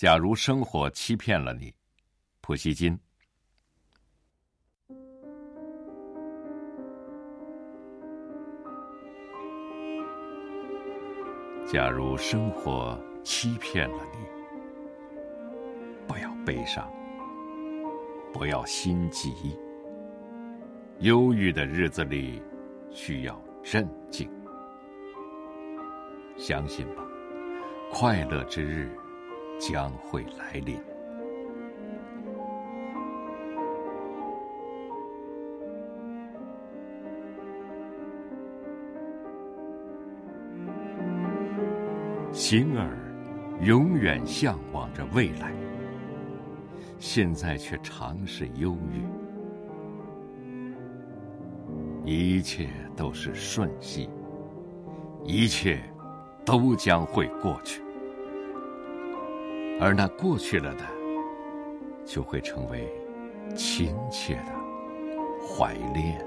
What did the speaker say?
假如生活欺骗了你，普希金。假如生活欺骗了你，不要悲伤，不要心急。忧郁的日子里，需要镇静。相信吧，快乐之日。将会来临。心儿永远向往着未来，现在却常是忧郁。一切都是瞬息，一切都将会过去。而那过去了的，就会成为亲切的怀恋。